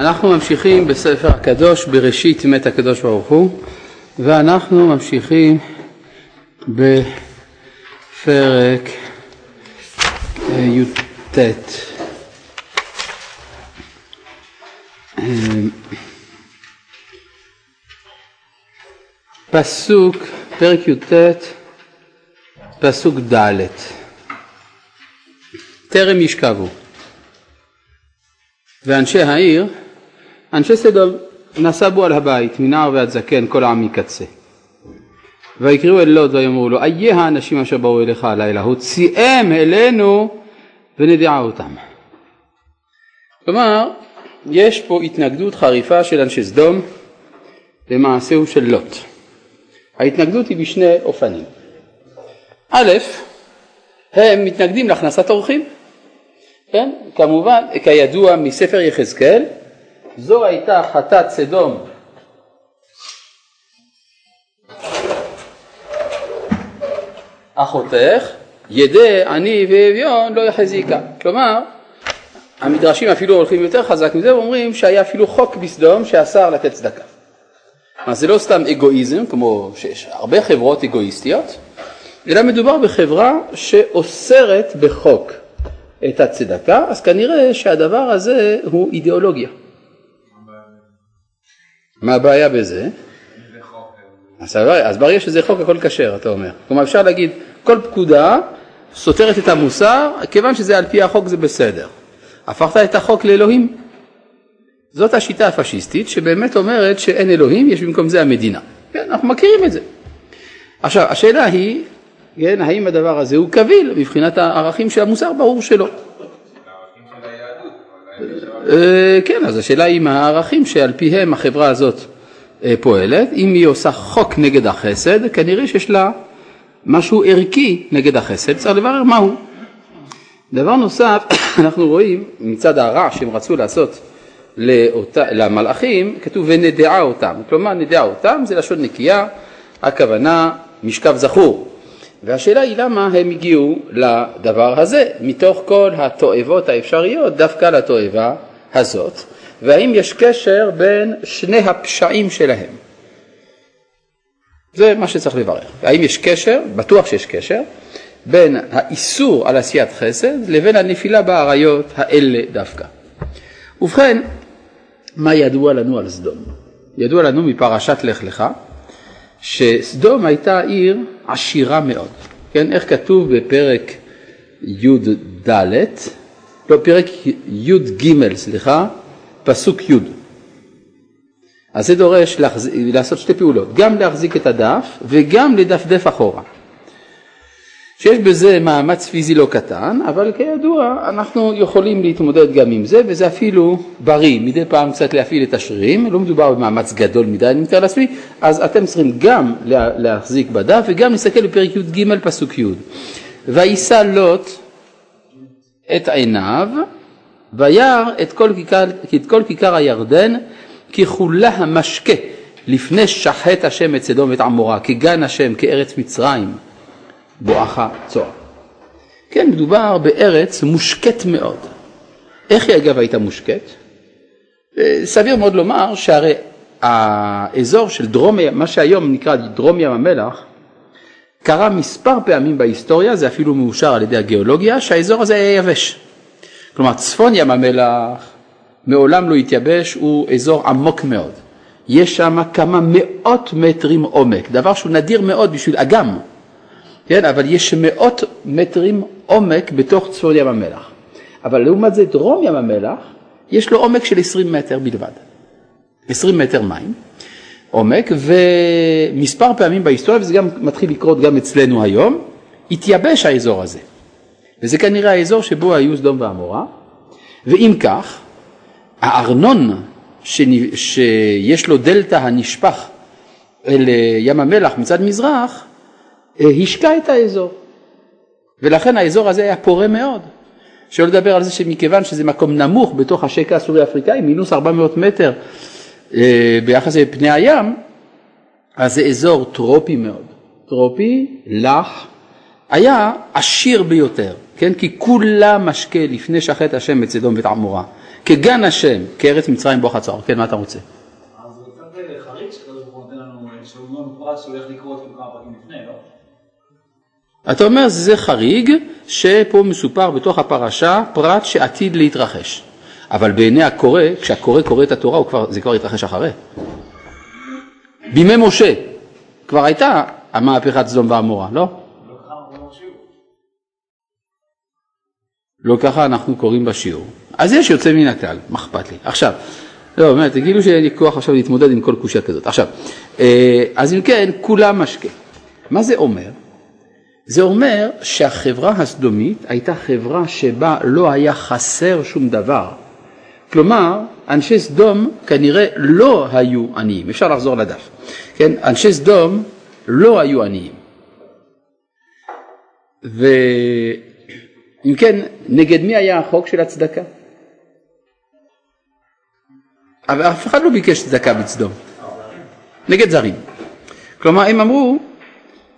אנחנו ממשיכים בספר הקדוש, בראשית מת הקדוש ברוך הוא, ואנחנו ממשיכים בפרק אה, י"ט. אה, פסוק, פרק י"ט, פסוק ד' טרם ישכבו ואנשי העיר, אנשי סדום נסבו על הבית מנער ועד זקן כל העם מקצה. ויקראו אל לוט ויאמרו לו איה האנשים אשר באו אליך הלילה? הוציאם אלינו ונדעה אותם. כלומר יש פה התנגדות חריפה של אנשי סדום למעשהו של לוט. ההתנגדות היא בשני אופנים. א', הם מתנגדים להכנסת אורחים כן? כמובן, כידוע מספר יחזקאל, זו הייתה חטאת סדום אחותך, ידי עני ואביון לא יחזיקה. כלומר, המדרשים אפילו הולכים יותר חזק מזה ואומרים שהיה אפילו חוק בסדום שאסר לתת צדקה. אז זה לא סתם אגואיזם, כמו שיש הרבה חברות אגואיסטיות, אלא מדובר בחברה שאוסרת בחוק את הצדקה, אז כנראה שהדבר הזה הוא אידיאולוגיה. מה הבעיה בזה? אז ברגע שזה חוק הכל כשר, אתה אומר. כלומר אפשר להגיד כל פקודה סותרת את המוסר, כיוון שזה על פי החוק זה בסדר. הפכת את החוק לאלוהים. זאת השיטה הפשיסטית שבאמת אומרת שאין אלוהים, יש במקום זה המדינה. כן, אנחנו מכירים את זה. עכשיו, השאלה היא, כן, האם הדבר הזה הוא קביל מבחינת הערכים של המוסר? ברור שלא. אה, כן, אז השאלה היא מה הערכים שעל פיהם החברה הזאת אה, פועלת. אם היא עושה חוק נגד החסד, כנראה שיש לה משהו ערכי נגד החסד, צריך לברר מהו. דבר נוסף, אנחנו רואים מצד הרע שהם רצו לעשות לאותה, למלאכים, כתוב ונדעה אותם. כלומר נדעה אותם זה לשון נקייה, הכוונה משכב זכור. והשאלה היא למה הם הגיעו לדבר הזה, מתוך כל התועבות האפשריות, דווקא לתועבה הזאת, והאם יש קשר בין שני הפשעים שלהם. זה מה שצריך לברר. האם יש קשר, בטוח שיש קשר, בין האיסור על עשיית חסד לבין הנפילה באריות האלה דווקא. ובכן, מה ידוע לנו על סדום? ידוע לנו מפרשת לך לך שסדום הייתה עיר עשירה מאוד. כן, איך כתוב בפרק י"ד, לא, פרק י"ג, סליחה, פסוק י'. אז זה דורש להחז... לעשות שתי פעולות, גם להחזיק את הדף וגם לדפדף אחורה. שיש בזה מאמץ פיזי לא קטן, אבל כידוע אנחנו יכולים להתמודד גם עם זה, וזה אפילו בריא, מדי פעם קצת להפעיל את השרירים, לא מדובר במאמץ גדול מדי, אני מתאר לעצמי, אז אתם צריכים גם להחזיק בדף וגם להסתכל בפרק י"ג פסוק י'. ויישא לוט את עיניו, וירא את את כל כיכר הירדן ככולה המשקה, לפני שחט השם את סדום ואת עמורה, כגן השם, כארץ מצרים. בואכה צוהר. כן, מדובר בארץ מושקט מאוד. איך היא אגב הייתה מושקט? אה, סביר מאוד לומר שהרי האזור של דרום, מה שהיום נקרא דרום ים המלח, קרה מספר פעמים בהיסטוריה, זה אפילו מאושר על ידי הגיאולוגיה, שהאזור הזה היה יבש. כלומר צפון ים המלח מעולם לא התייבש, הוא אזור עמוק מאוד. יש שם כמה מאות מטרים עומק, דבר שהוא נדיר מאוד בשביל אגם. כן, אבל יש מאות מטרים עומק בתוך צפון ים המלח. אבל לעומת זה דרום ים המלח, יש לו עומק של 20 מטר בלבד. 20 מטר מים עומק, ומספר פעמים בהיסטוריה, וזה גם מתחיל לקרות גם אצלנו היום, התייבש האזור הזה. וזה כנראה האזור שבו היו סדום ועמורה, ואם כך, הארנון שיש לו דלתא הנשפך אל ים המלח מצד מזרח, אה, השקע את האזור. ולכן האזור הזה היה פורה מאוד. שלא לדבר על זה שמכיוון שזה מקום נמוך בתוך השקע הסורי אפריקאי, מינוס 400 מטר אה, ביחס לפני הים, אז זה אזור טרופי מאוד. טרופי, לח, היה עשיר ביותר, כן? כי כולה משקה לפני שחט השם את סדום ואת עמורה, כגן השם, כארץ מצרים בוא חצור. כן, מה אתה רוצה? אז זה קצת אה, שקדוש ברוך הוא נותן לנו, אה, שהוא אומר בפרט שהוא הולך לקרוא אותו כמה פרקים לפני, לא? אתה אומר זה חריג שפה מסופר בתוך הפרשה פרט שעתיד להתרחש. אבל בעיני הקורא, כשהקורא קורא את התורה כבר, זה כבר התרחש אחרי. בימי משה כבר הייתה המהפכת סדום ועמורה, לא? לא ככה אנחנו קוראים בשיעור. אז יש יוצא מן הכלל, מה אכפת לי? עכשיו, לא, באמת, כאילו שאין לי כוח עכשיו להתמודד עם כל קושייה כזאת. עכשיו, אה, אז אם כן, כולם משקה. מה זה אומר? זה אומר שהחברה הסדומית הייתה חברה שבה לא היה חסר שום דבר. כלומר, אנשי סדום כנראה לא היו עניים. אפשר לחזור לדף. כן, אנשי סדום לא היו עניים. ואם כן, נגד מי היה החוק של הצדקה? אבל אף אחד לא ביקש צדקה בסדום. נגד זרים. כלומר, הם אמרו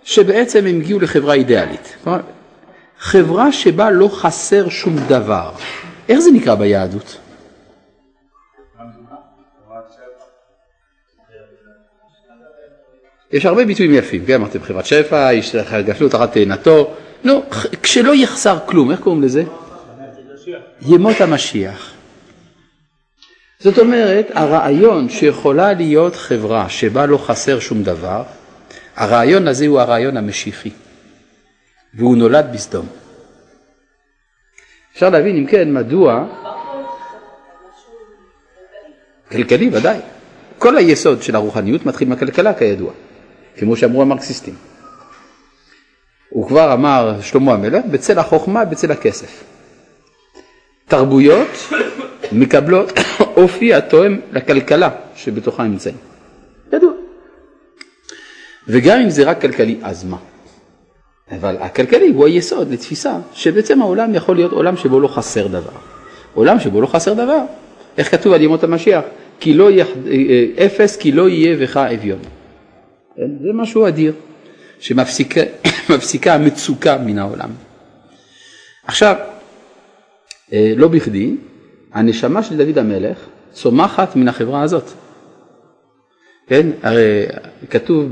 שבעצם הם הגיעו לחברה אידיאלית. חברה שבה לא חסר שום דבר. איך זה נקרא ביהדות? יש הרבה ביטויים יפים, כן, אמרתם חברת שפע, איש גפלו תחת תאנתו, נו, כשלא יחסר כלום, איך קוראים לזה? ימות המשיח. זאת אומרת, הרעיון שיכולה להיות חברה שבה לא חסר שום דבר, הרעיון הזה הוא הרעיון המשיחי, והוא נולד בסדום. אפשר להבין אם כן מדוע, כלכלי ודאי, כל היסוד של הרוחניות מתחיל מהכלכלה כידוע. כמו שאמרו המרקסיסטים. הוא כבר אמר, שלמה המלך, בצל החוכמה, בצל הכסף. תרבויות מקבלות אופי התואם לכלכלה שבתוכה נמצאים. ידוע. וגם אם זה רק כלכלי, אז מה? אבל הכלכלי הוא היסוד לתפיסה שבעצם העולם יכול להיות עולם שבו לא חסר דבר. עולם שבו לא חסר דבר. איך כתוב על ימות המשיח? כי לא יח... אה, אפס כי לא יהיה בך אביון. כן? זה משהו אדיר, שמפסיקה המצוקה מן העולם. עכשיו, אה, לא בכדי, הנשמה של דוד המלך צומחת מן החברה הזאת. כן, הרי כתוב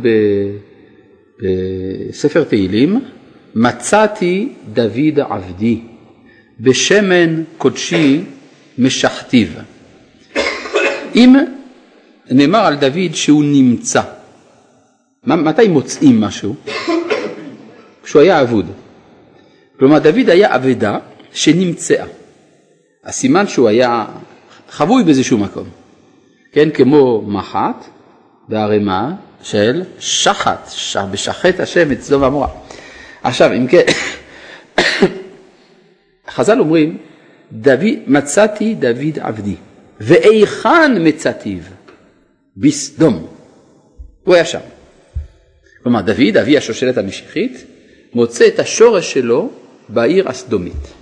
בספר תהילים, מצאתי דוד עבדי, בשמן קודשי משחתיו. אם נאמר על דוד שהוא נמצא, מתי מוצאים משהו? כשהוא היה אבוד. כלומר דוד היה אבדה שנמצאה. הסימן שהוא היה חבוי באיזשהו מקום. כן, כמו מחט בערימה של שחת. בשחט השם את סדום ועמורה. עכשיו, אם כן, חז"ל אומרים, דוד, מצאתי דוד עבדי, ואיכן מצאתיו? בסדום. הוא היה שם. כלומר, דוד, אבי השושלת המשיחית, מוצא את השורש שלו בעיר הסדומית.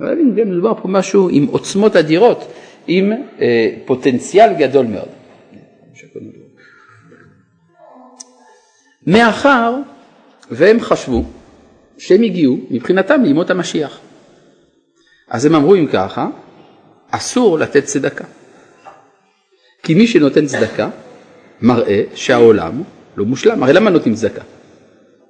מדובר פה משהו עם עוצמות אדירות, עם אה, פוטנציאל גדול מאוד. מאחר והם חשבו שהם הגיעו מבחינתם לימות המשיח. אז הם אמרו אם ככה, אסור לתת צדקה. כי מי שנותן צדקה מראה שהעולם לא מושלם, הרי למה נותנים צדקה?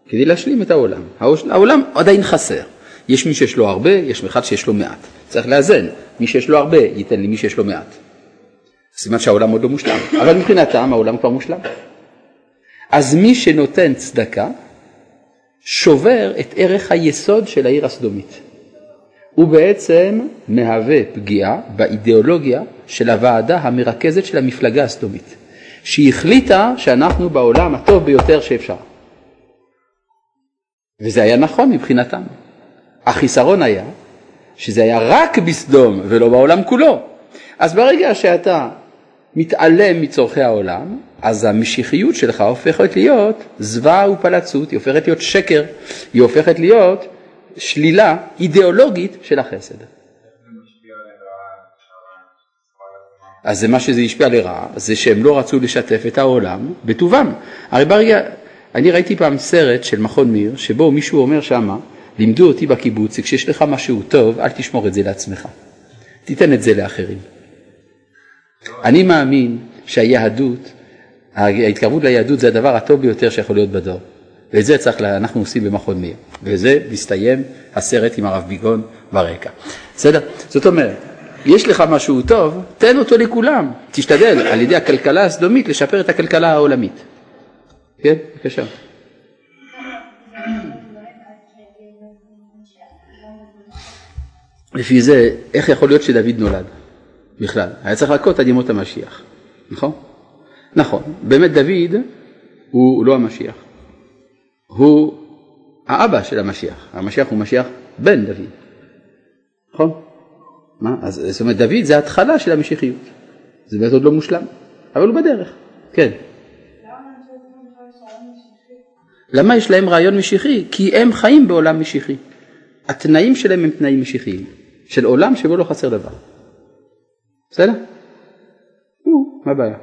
כדי להשלים את העולם. העולם עדיין חסר. יש מי שיש לו הרבה, יש אחד שיש לו מעט. צריך לאזן, מי שיש לו הרבה ייתן למי שיש לו מעט. סימן שהעולם עוד לא מושלם, אבל מבחינתם העולם כבר מושלם. אז מי שנותן צדקה שובר את ערך היסוד של העיר הסדומית. הוא בעצם מהווה פגיעה באידיאולוגיה של הוועדה המרכזת של המפלגה הסדומית. שהיא החליטה שאנחנו בעולם הטוב ביותר שאפשר. וזה היה נכון מבחינתם. החיסרון היה שזה היה רק בסדום ולא בעולם כולו. אז ברגע שאתה מתעלם מצורכי העולם, אז המשיחיות שלך הופכת להיות זוועה ופלצות, היא הופכת להיות שקר, היא הופכת להיות שלילה אידיאולוגית של החסד. אז זה מה שזה השפיע לרעה, זה שהם לא רצו לשתף את העולם בטובם. הרי ברגע, אני ראיתי פעם סרט של מכון מיר, שבו מישהו אומר שמה, לימדו אותי בקיבוץ, שכשיש לך משהו טוב, אל תשמור את זה לעצמך. תיתן את זה לאחרים. אני מאמין שהיהדות, ההתקרבות ליהדות זה הדבר הטוב ביותר שיכול להיות בדור. ואת זה צריך, אנחנו עושים במכון מאיר. וזה מסתיים הסרט עם הרב ביגון ברקע. בסדר? זאת אומרת, יש לך משהו טוב, תן אותו לכולם. תשתדל על ידי הכלכלה הסדומית לשפר את הכלכלה העולמית. כן, בבקשה. לפי זה, איך יכול להיות שדוד נולד בכלל? היה צריך לחכות עד ימות המשיח, נכון? נכון, באמת דוד הוא לא המשיח, הוא האבא של המשיח, המשיח הוא משיח בן דוד, נכון? מה? אז זאת אומרת דוד זה ההתחלה של המשיחיות, זה באמת עוד לא מושלם, אבל הוא בדרך, כן. למה יש להם רעיון משיחי? כי הם חיים בעולם משיחי. התנאים שלהם הם תנאים משיחיים, של עולם שבו לא חסר דבר. בסדר? נו, מה הבעיה?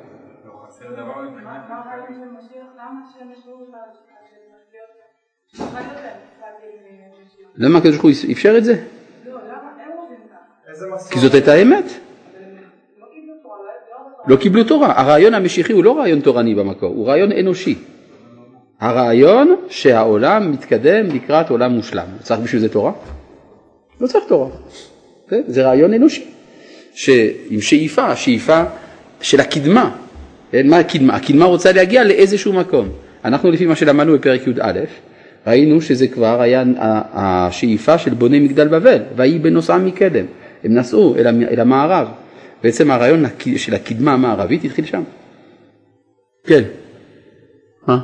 למה הקדוש ברוך הוא אפשר את זה? כי זאת הייתה האמת. לא קיבלו תורה. הרעיון המשיחי הוא לא רעיון תורני במקור, הוא רעיון אנושי. הרעיון שהעולם מתקדם לקראת עולם מושלם. צריך בשביל זה תורה? לא צריך תורה. כן? זה רעיון אנושי. עם שאיפה, שאיפה של הקדמה. כן? מה הקדמה? הקדמה רוצה להגיע לאיזשהו מקום. אנחנו לפי מה שלמדנו בפרק י"א, ראינו שזה כבר היה השאיפה של בוני מגדל בבל, ויהי בנוסעם מקדם. הם נסעו אל המערב. בעצם הרעיון של הקדמה המערבית התחיל שם. כן. מה?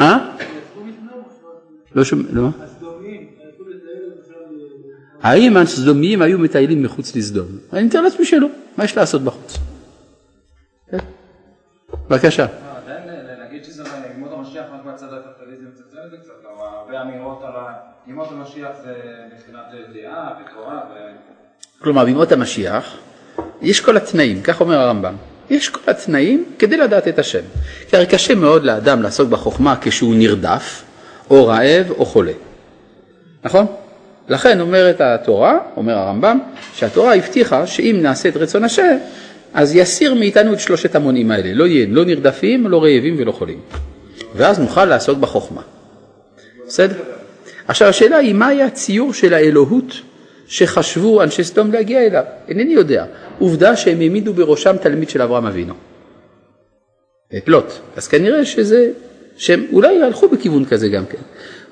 אה? לא שומע, לא? האם הסדומיים היו מטיילים מחוץ לסדום? אני מתאר לעצמי שלא, מה יש לעשות בחוץ? כן. בבקשה. להגיד שזה ימות המשיח רק מהצד הקפיטליזם זה קצת, הרבה אמירות על ימות המשיח זה מבחינת דעה ותורה כלומר בימות המשיח יש כל התנאים, כך אומר הרמב"ם. יש כל התנאים כדי לדעת את השם. כי הרי קשה מאוד לאדם לעסוק בחוכמה כשהוא נרדף, או רעב, או חולה. נכון? לכן אומרת התורה, אומר הרמב"ם, שהתורה הבטיחה שאם נעשה את רצון השם, אז יסיר מאיתנו את שלושת המונים האלה. לא יהיה לא נרדפים, לא רעבים ולא חולים. ואז נוכל לעסוק בחוכמה. בסדר? עכשיו השאלה היא, מה היה הציור של האלוהות שחשבו אנשי סדום להגיע אליו? אינני יודע. עובדה שהם העמידו בראשם תלמיד של אברהם אבינו. את לוט. אז כנראה שזה, שהם אולי הלכו בכיוון כזה גם כן.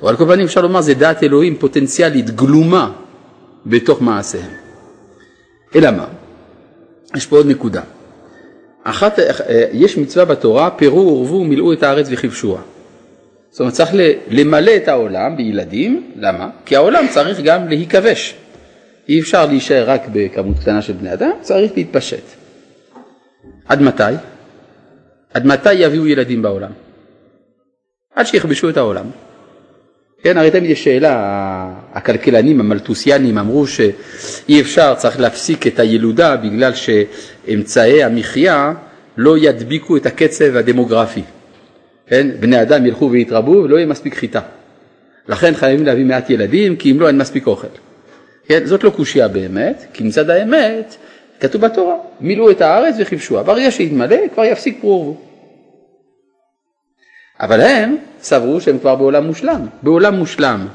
אבל על כל פנים אפשר לומר זה דעת אלוהים פוטנציאלית גלומה בתוך מעשיהם. אלא מה? יש פה עוד נקודה. אחת, יש מצווה בתורה, פירו ורבו ומילאו את הארץ וכבשוה. זאת אומרת צריך למלא את העולם בילדים, למה? כי העולם צריך גם להיכבש. אי אפשר להישאר רק בכמות קטנה של בני אדם, צריך להתפשט. עד מתי? עד מתי יביאו ילדים בעולם? עד שיכבשו את העולם. כן, הרי תמיד יש שאלה, הכלכלנים המלטוסיאנים אמרו שאי אפשר, צריך להפסיק את הילודה בגלל שאמצעי המחיה לא ידביקו את הקצב הדמוגרפי. כן, בני אדם ילכו ויתרבו ולא יהיה מספיק חיטה. לכן חייבים להביא מעט ילדים, כי אם לא אין מספיק אוכל. כן, זאת לא קושייה באמת, כי מצד האמת כתוב בתורה, מילאו את הארץ וכבשוה. ברגע שיתמלא כבר יפסיק פרו אבל הם סברו שהם כבר בעולם מושלם. בעולם מושלם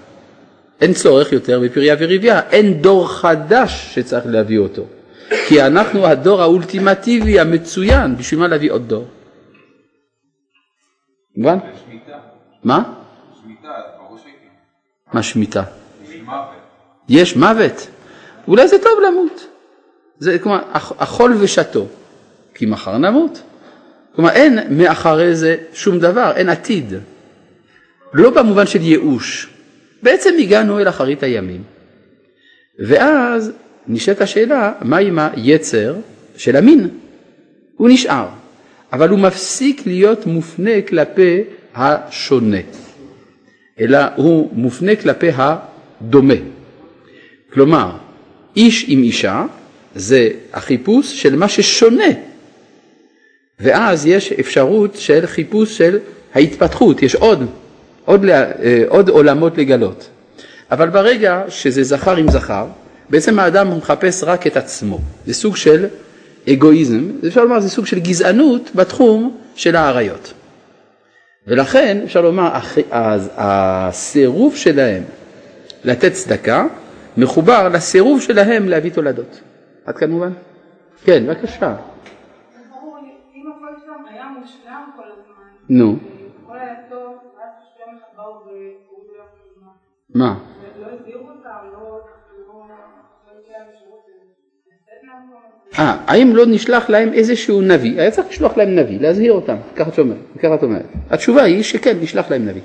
אין צורך יותר בפריה וריביה, אין דור חדש שצריך להביא אותו. כי אנחנו הדור האולטימטיבי המצוין, בשביל מה להביא עוד דור? מובן? מה? מה שמיטה? יש מוות. אולי זה טוב למות. זה כלומר, אכול ושתו, כי מחר נמות. כלומר, אין מאחרי זה שום דבר, אין עתיד. לא במובן של ייאוש. בעצם הגענו אל אחרית הימים. ואז נשאלת השאלה, מה עם היצר של המין? הוא נשאר, אבל הוא מפסיק להיות מופנה כלפי השונה, אלא הוא מופנה כלפי הדומה. כלומר, איש עם אישה זה החיפוש של מה ששונה ואז יש אפשרות של חיפוש של ההתפתחות, יש עוד, עוד, אה, עוד עולמות לגלות. אבל ברגע שזה זכר עם זכר, בעצם האדם מחפש רק את עצמו. זה סוג של אגואיזם, אפשר לומר זה סוג של גזענות בתחום של האריות. ולכן אפשר לומר הסירוב שלהם לתת צדקה מחובר לסירוב שלהם להביא תולדות. עד כאן מובן? כן, בבקשה. נו. מה? אה, האם לא נשלח להם איזשהו נביא? היה צריך לשלוח להם נביא, להזהיר אותם, ככה את אומרת. ככה את אומרת. התשובה היא שכן, נשלח להם נביא.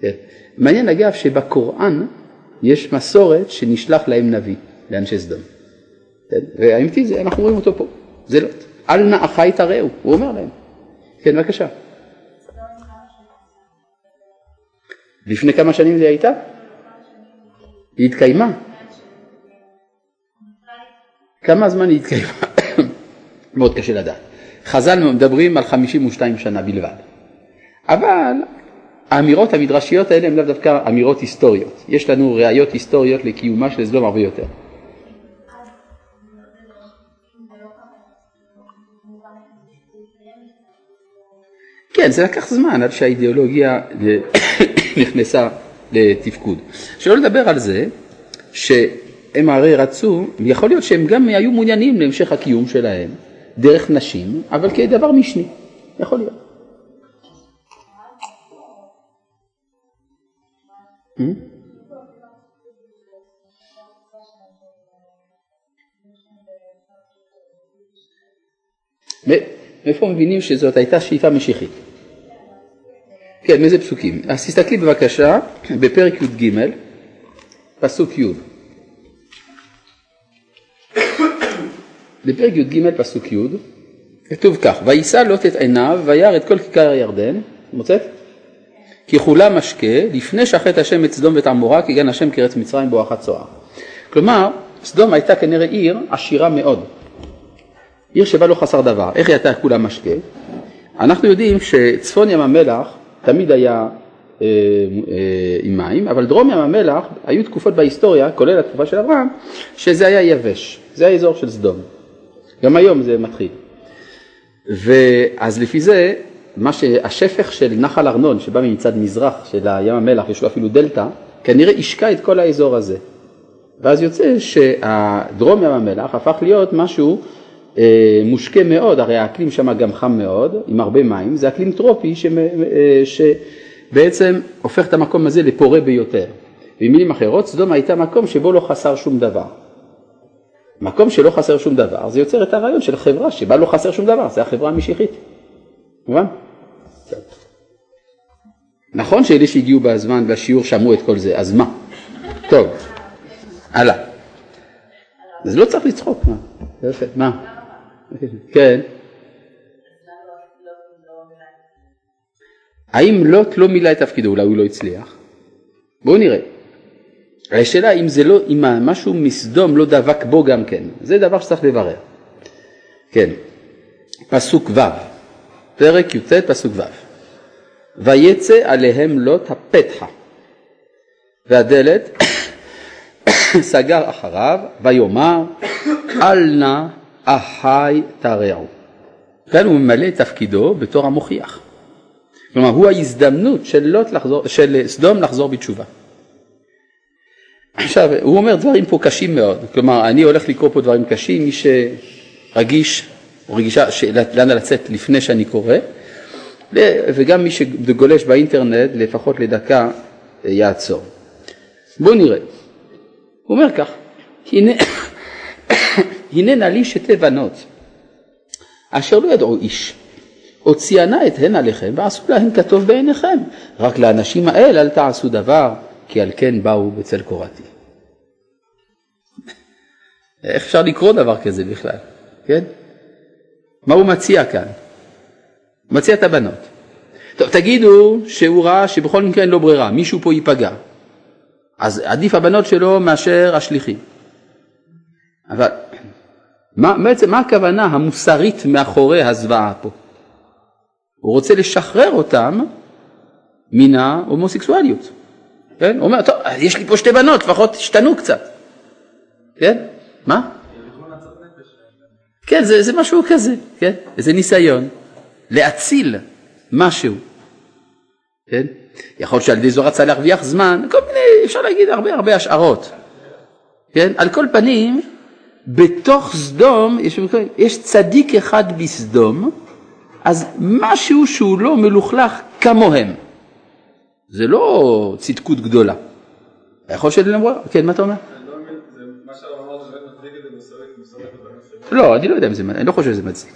כן. מעניין אגב שבקוראן יש מסורת שנשלח להם נביא, לאנשי סדום. כן? והאמיתי זה, אנחנו רואים אותו פה, זה לא. אל נא אחי תראו, הוא אומר להם. כן, בבקשה. לפני כמה שנים זה הייתה? היא התקיימה. כמה זמן היא התקיימה? מאוד קשה לדעת. חז"ל מדברים על 52 שנה בלבד. אבל האמירות המדרשיות האלה הן לאו דווקא אמירות היסטוריות. יש לנו ראיות היסטוריות לקיומה של סדום הרבה יותר. כן, זה לקח זמן עד שהאידיאולוגיה נכנסה לתפקוד. שלא לדבר על זה שהם הרי רצו, יכול להיות שהם גם היו מעוניינים להמשך הקיום שלהם דרך נשים, אבל כדבר משני, יכול להיות. Hmm? מאיפה מבינים שזאת הייתה שאיפה משיחית? כן, מאיזה פסוקים? אז תסתכלי בבקשה בפרק י"ג, פסוק י'. בפרק י"ג פסוק י', כתוב כך, ויישא לוט את עיניו וירא את כל כיכר הירדן, מוצאת? כי כולה משקה לפני שחט השם את סדום ואת עמורה כי גן השם כארץ מצרים בואכה צוהר. כלומר, סדום הייתה כנראה עיר עשירה מאוד. עיר שבה לא חסר דבר. איך היא הייתה כולה משקה? אנחנו יודעים שצפון ים המלח תמיד היה אה, אה, עם מים, אבל דרום ים המלח היו תקופות בהיסטוריה, כולל התקופה של אברהם, שזה היה יבש, זה האזור של סדום. גם היום זה מתחיל. ואז לפי זה, מה שהשפך של נחל ארנון שבא מצד מזרח של הים המלח, יש לו אפילו דלתא, כנראה השקע את כל האזור הזה. ואז יוצא שהדרום ים המלח הפך להיות משהו מושקה מאוד, הרי האקלים שם גם חם מאוד, עם הרבה מים, זה אקלים טרופי. אה, שבעצם הופך את המקום הזה לפורה ביותר. במילים אחרות, סדום הייתה מקום שבו לא חסר שום דבר. מקום שלא חסר שום דבר, זה יוצר את הרעיון של חברה שבה לא חסר שום דבר, זה החברה המשיחית. מובן? נכון שאלה שהגיעו בזמן לשיעור שמעו את כל זה, אז מה? טוב, הלאה. אז לא צריך לצחוק, מה? יפה, מה? כן. האם לוט לא מילא את תפקידו, אולי הוא לא הצליח? בואו נראה. השאלה אם זה לא, אם משהו מסדום לא דבק בו גם כן, זה דבר שצריך לברר. כן, פסוק ו', פרק י"ט פסוק ו', ויצא עליהם לוט הפתחה, והדלת סגר אחריו, ויאמר אל נא אחי תרעו. כאן הוא ממלא את תפקידו בתור המוכיח. כלומר, הוא ההזדמנות של, לחזור, של סדום לחזור בתשובה. עכשיו, הוא אומר דברים פה קשים מאוד, כלומר, אני הולך לקרוא פה דברים קשים, מי שרגיש או רגישה לאן לצאת לפני שאני קורא, וגם מי שגולש באינטרנט לפחות לדקה יעצור. בואו נראה. הוא אומר כך, הנה הננה לי שתי בנות, אשר לא ידעו איש, הוציאנה את הן עליכם ועשו להן כטוב בעיניכם, רק לאנשים האל אל תעשו דבר, כי על כן באו בצל קורתי. איך אפשר לקרוא דבר כזה בכלל, כן? מה הוא מציע כאן? הוא מציע את הבנות. טוב, תגידו שהוא ראה שבכל מקרה אין לו ברירה, מישהו פה ייפגע. אז עדיף הבנות שלו מאשר השליחים. אבל מה, בעצם מה הכוונה המוסרית מאחורי הזוועה פה? הוא רוצה לשחרר אותם מן ההומוסקסואליות. כן? הוא אומר, טוב, יש לי פה שתי בנות, לפחות תשתנו קצת. כן? מה? כן, זה, זה משהו כזה, כן? זה ניסיון להציל משהו, כן? יכול להיות שעל ידי זו רצה להרוויח זמן, כל מיני, אפשר להגיד הרבה הרבה השערות, כן? על כל פנים, בתוך סדום יש, יש צדיק אחד בסדום, אז משהו שהוא לא מלוכלך כמוהם. זה לא צדקות גדולה. יכול להיות שאין להם כן, מה אתה אומר? לא, אני לא יודע אם זה, אני לא חושב שזה מצדיק.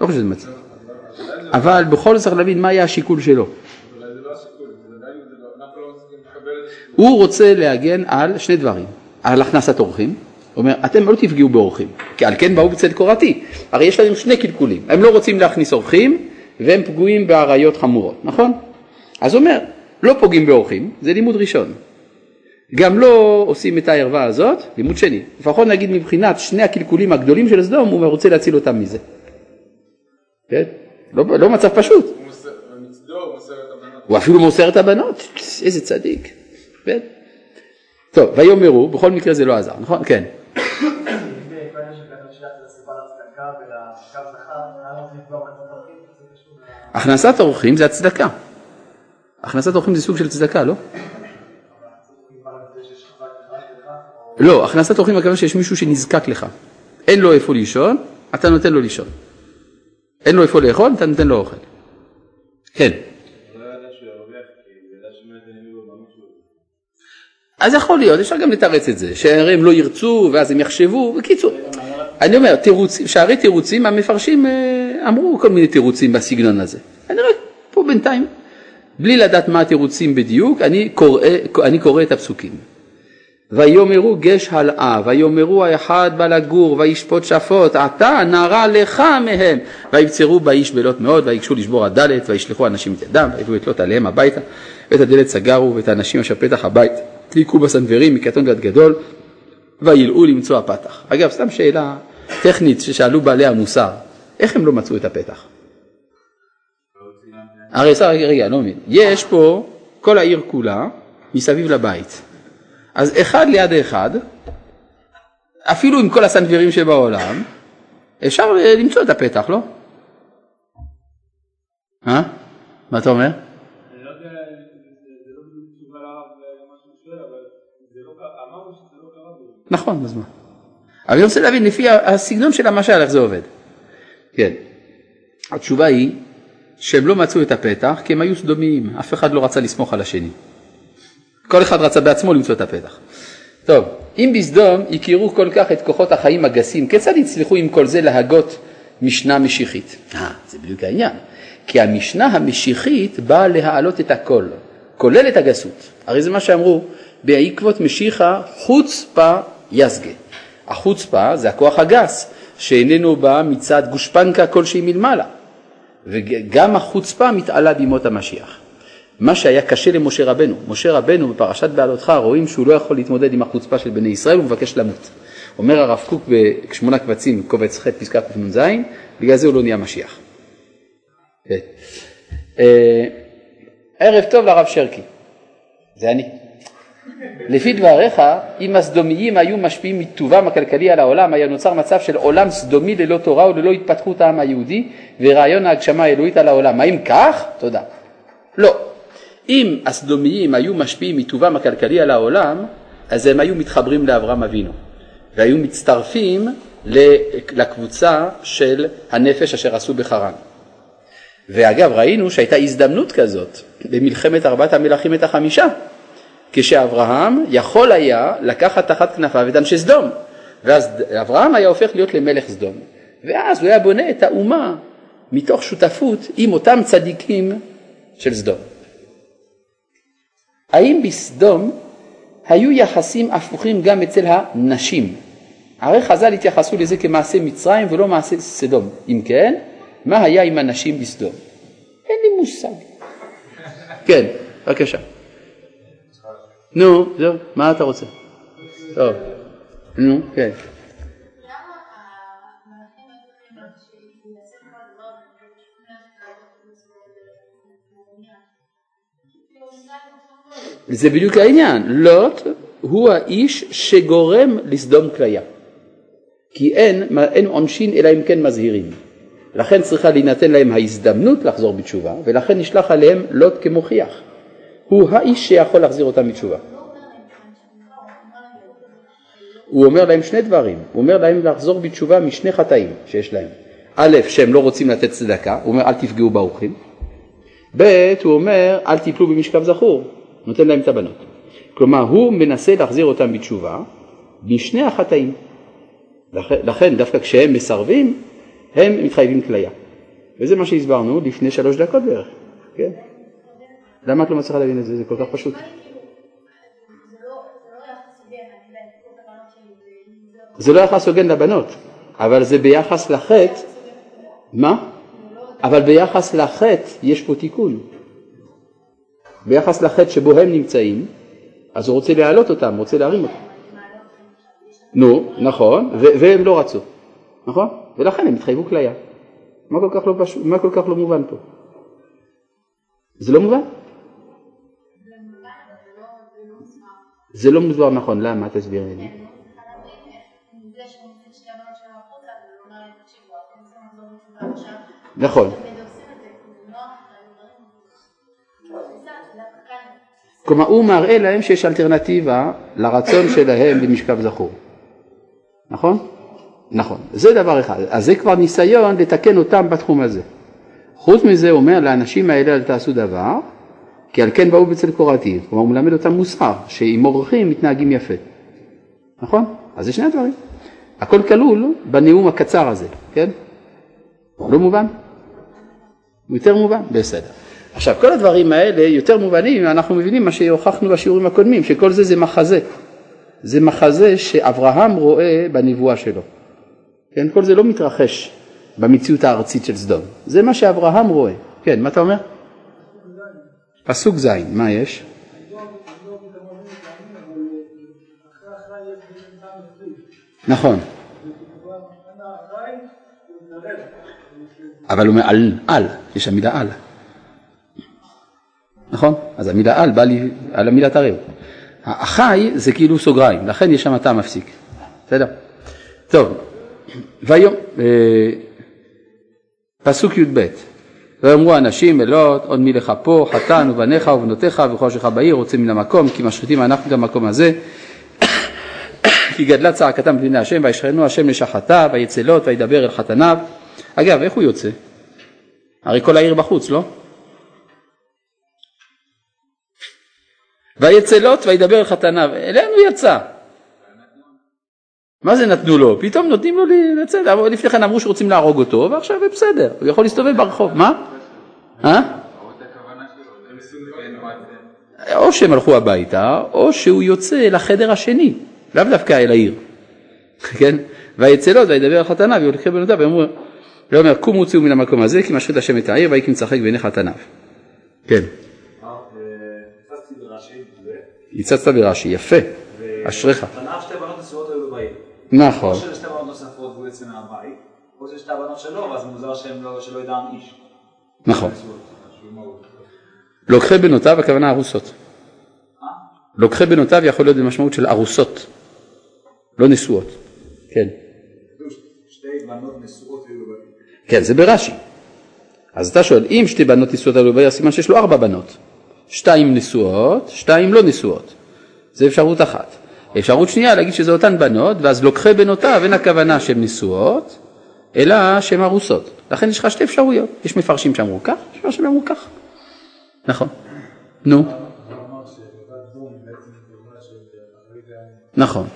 לא חושב שזה מצדיק. אבל בכל זאת צריך להבין מה היה השיקול שלו. הוא רוצה להגן על שני דברים, על הכנסת אורחים, אומר, אתם לא תפגעו באורחים, כי על כן באו בצד קורתי, הרי יש להם שני קלקולים, הם לא רוצים להכניס אורחים והם פגועים באריות חמורות, נכון? אז הוא אומר, לא פוגעים באורחים, זה לימוד ראשון. גם לא עושים את הערווה הזאת, לימוד שני. לפחות נגיד מבחינת שני הקלקולים הגדולים של סדום, הוא רוצה להציל אותם מזה. כן? לא, לא מצב פשוט. הוא אפילו מוסר את הבנות, איזה צדיק. כן? טוב, ויאמרו, בכל מקרה זה לא עזר, נכון? כן. הכנסת אורחים זה הצדקה. הכנסת אורחים זה סוג של צדקה, לא? לא, הכנסת אורחים הכוונה שיש מישהו שנזקק לך. אין לו איפה לישון, אתה נותן לו לישון. אין לו איפה לאכול, אתה נותן לו אוכל. כן. אז יכול להיות, אפשר גם לתרץ את זה, שהרי הם לא ירצו ואז הם יחשבו, בקיצור, אני אומר, תירוצים, שערי תירוצים, המפרשים אה, אמרו כל מיני תירוצים בסגנון הזה. אני רואה פה בינתיים, בלי לדעת מה התירוצים בדיוק, אני קורא, אני קורא את הפסוקים. ויאמרו גש הלאה, ויאמרו האחד בא לגור, וישפוט שפוט, עתה נערה לך מהם, ויבצרו באיש בלוט מאוד, ויגשו לשבור הדלת, וישלחו אנשים את ידם, ויביאו את לוט עליהם הביתה, ואת הדלת סגרו, ואת האנשים אשר פתח הבית, תליקו בסנוורים מקטון ועד גדול, וילאו למצוא הפתח. אגב, סתם שאלה טכנית ששאלו בעלי המוסר, איך הם לא מצאו את הפתח? הרי רגע, לא מבין, יש פה כל העיר כולה מסביב לבית. אז אחד ליד אחד, אפילו עם כל הסנווירים שבעולם, אפשר למצוא את הפתח, לא? אה? מה אתה אומר? נכון, אז מה? אבל אני רוצה להבין לפי הסגנון של המשל איך זה עובד. כן. התשובה היא שהם לא מצאו את הפתח כי הם היו סדומיים, אף אחד לא רצה לסמוך על השני. כל אחד רצה בעצמו למצוא את הפתח. טוב, אם בסדום הכירו כל כך את כוחות החיים הגסים, כיצד הצליחו עם כל זה להגות משנה משיחית? אה, זה בדיוק העניין. כי המשנה המשיחית באה להעלות את הכל, כולל את הגסות. הרי זה מה שאמרו, בעקבות משיחה חוצפה יסגה. החוצפה זה הכוח הגס, שאיננו בא מצד גושפנקה כלשהי מלמעלה. וגם החוצפה מתעלה בימות המשיח. מה שהיה קשה למשה רבנו. משה רבנו בפרשת בעלותך רואים שהוא לא יכול להתמודד עם החוצפה של בני ישראל, הוא מבקש למות. אומר הרב קוק בשמונה קבצים, קובץ ח' פסקה קנ"ז, בגלל זה הוא לא נהיה משיח. אה, ערב טוב לרב שרקי, זה אני. לפי דבריך, אם הסדומיים היו משפיעים מטובם הכלכלי על העולם, היה נוצר מצב של עולם סדומי ללא תורה וללא התפתחות העם היהודי ורעיון ההגשמה האלוהית על העולם. האם כך? תודה. לא. אם הסדומיים היו משפיעים מטובם הכלכלי על העולם, אז הם היו מתחברים לאברהם אבינו, והיו מצטרפים לקבוצה של הנפש אשר עשו בחרן. ואגב, ראינו שהייתה הזדמנות כזאת במלחמת ארבעת המלכים את החמישה, כשאברהם יכול היה לקחת תחת כנפיו את אנשי סדום, ואז אברהם היה הופך להיות למלך סדום, ואז הוא היה בונה את האומה מתוך שותפות עם אותם צדיקים של סדום. האם בסדום היו יחסים הפוכים גם אצל הנשים? הרי חז"ל התייחסו לזה כמעשה מצרים ולא מעשה סדום. אם כן, מה היה עם הנשים בסדום? אין לי מושג. כן, בבקשה. נו, זהו, מה אתה רוצה? טוב. נו, כן. זה בדיוק העניין, לוט הוא האיש שגורם לסדום כליה. כי אין, אין עונשין אלא אם כן מזהירים. לכן צריכה להינתן להם ההזדמנות לחזור בתשובה, ולכן נשלח עליהם לוט כמוכיח. הוא האיש שיכול להחזיר אותם בתשובה. הוא אומר להם שני דברים, הוא אומר להם לחזור בתשובה משני חטאים שיש להם. א', שהם לא רוצים לתת צדקה, הוא אומר אל תפגעו באורחים. ב', הוא אומר אל תיפלו במשכב זכור, נותן להם את הבנות. כלומר, הוא מנסה להחזיר אותם בתשובה משני החטאים. לכן דווקא כשהם מסרבים, הם מתחייבים כליה. וזה מה שהסברנו לפני שלוש דקות בערך, כן? למה את לא מצליחה להבין את זה? זה כל כך פשוט. זה לא יחס הוגן לבנות, אבל זה ביחס לחטא, מה? אבל ביחס לחטא יש פה תיקון. ביחס לחטא שבו הם נמצאים, אז הוא רוצה להעלות אותם, רוצה להרים אותם. נו, נכון, והם לא רצו, נכון? ולכן הם התחייבו כליה. מה כל כך לא, פש... מה כל כך לא מובן פה? זה לא מובן? זה לא מוסבר נכון, למה? תסבירי לי. נכון. כלומר הוא מראה להם שיש אלטרנטיבה לרצון שלהם במשכב זכור. נכון? נכון. זה דבר אחד. אז זה כבר ניסיון לתקן אותם בתחום הזה. חוץ מזה הוא אומר לאנשים האלה אל תעשו דבר, כי על כן באו בצל קורתי. כלומר הוא מלמד אותם מוסר, שעם אורחים מתנהגים יפה. נכון? אז זה שני הדברים. הכל כלול בנאום הקצר הזה, כן? לא מובן? יותר מובן? בסדר. עכשיו כל הדברים האלה יותר מובנים, אנחנו מבינים מה שהוכחנו בשיעורים הקודמים, שכל זה זה מחזה. זה מחזה שאברהם רואה בנבואה שלו. כן, כל זה לא מתרחש במציאות הארצית של סדום, זה מה שאברהם רואה. כן, מה אתה אומר? פסוק ז', מה יש? נכון. אבל הוא מעל, על, יש המילה על. נכון? אז המילה על באה לי על המילה תרם. החי זה כאילו סוגריים, לכן יש שם טעם מפסיק. בסדר? טוב, והיום, אה, פסוק י"ב: ויאמרו אנשים אלות עוד מי לך פה חתן ובניך ובנותיך וכל שלך בעיר רוצים מן המקום כי משחיתים אנחנו את המקום הזה כי גדלה צעקתם בפני השם וישכנו השם לשחתה ויצא לוט וידבר אל חתניו אגב איך הוא יוצא? הרי כל העיר בחוץ לא? ויצא לוט וידבר אל חתניו אלינו יצא מה זה נתנו לו? פתאום נותנים לו לצאת, לפני כן אמרו שרוצים להרוג אותו ועכשיו בסדר, הוא יכול להסתובב ברחוב, מה? אה? או שהם הלכו הביתה, או שהוא יוצא לחדר השני, לאו דווקא אל העיר, כן? ויצא לו וידבר על חתניו, וילכי בנותיו, ואמרו, ואומר קומו צאו מן המקום הזה, כי משחית השם את העיר, ויהי כמשחק בעיני חתניו. כן. הצצת ברש"י, יפה, אשריך. נכון. או שיש שתי בנות נוספות והוא יוצא מהבית, או שיש שתי בנות שלו, ואז מוזר לא- שלא ידעם איש. נכון. לוקחי בנותיו הכוונה ארוסות. לוקחי בנותיו יכול להיות במשמעות של ארוסות, לא נשואות. כן. כן, זה ברש"י. אז אתה שואל, אם שתי בנות נשואות היו בבית, סימן שיש לו ארבע בנות. שתיים נשואות, שתיים לא נשואות. זה אפשרות אחת. אפשרות שנייה להגיד שזה אותן בנות, ואז לוקחי בנותיו אין הכוונה שהן נשואות, אלא שהן ארוסות. לכן יש לך שתי אפשרויות, יש מפרשים שאמרו כך, יש מפרשים שאמרו כך. נכון. נו. נכון.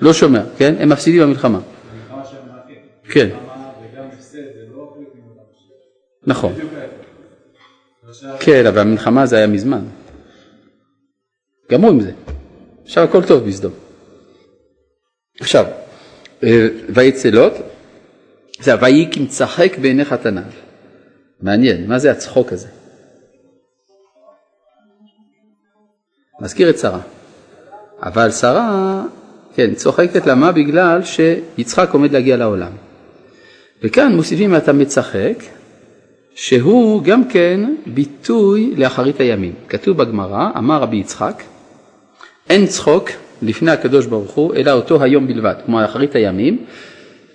לא שומע, כן? הם מפסידים במלחמה. כן. נכון. כן, אבל המלחמה זה היה מזמן. גמרו עם זה. עכשיו הכל טוב בסדום. עכשיו, ויצא לוט, זה ויהי כמצחק בעיני חתניו. מעניין, מה זה הצחוק הזה? מזכיר את שרה. אבל שרה, כן, צוחקת למה? בגלל שיצחק עומד להגיע לעולם. וכאן מוסיפים את המצחק, שהוא גם כן ביטוי לאחרית הימים. כתוב בגמרא, אמר רבי יצחק, אין צחוק לפני הקדוש ברוך הוא, אלא אותו היום בלבד, כלומר אחרית הימים,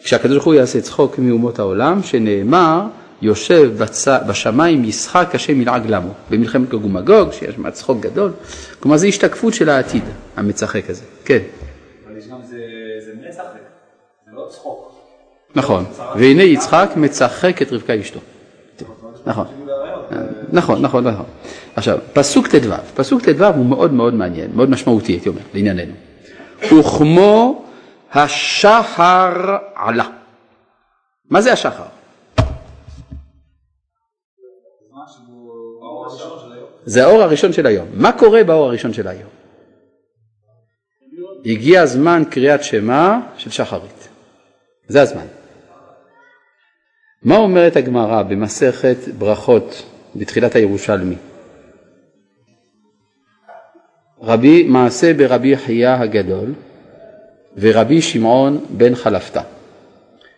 כשהקדוש ברוך הוא יעשה צחוק מאומות העולם, שנאמר, יושב בצ... בשמיים ישחק השם ילעג למו, במלחמת גוג ומגוג, שיש שם צחוק גדול, כלומר זה השתקפות של העתיד, המצחק הזה, כן. אבל יש גם זה זה מצחק, זה לא צחוק. נכון, והנה יצחק מצחק את רבקה אשתו. נכון, נכון, נכון, נכון. עכשיו, פסוק ט"ו, פסוק ט"ו הוא מאוד מאוד מעניין, מאוד משמעותי הייתי אומר, לענייננו. וכמו השחר עלה. מה זה השחר? זה האור הראשון של היום. מה קורה באור הראשון של היום? הגיע זמן קריאת שמע של שחרית. זה הזמן. מה אומרת הגמרא במסכת ברכות בתחילת הירושלמי? רבי מעשה ברבי חייא הגדול ורבי שמעון בן חלפתא,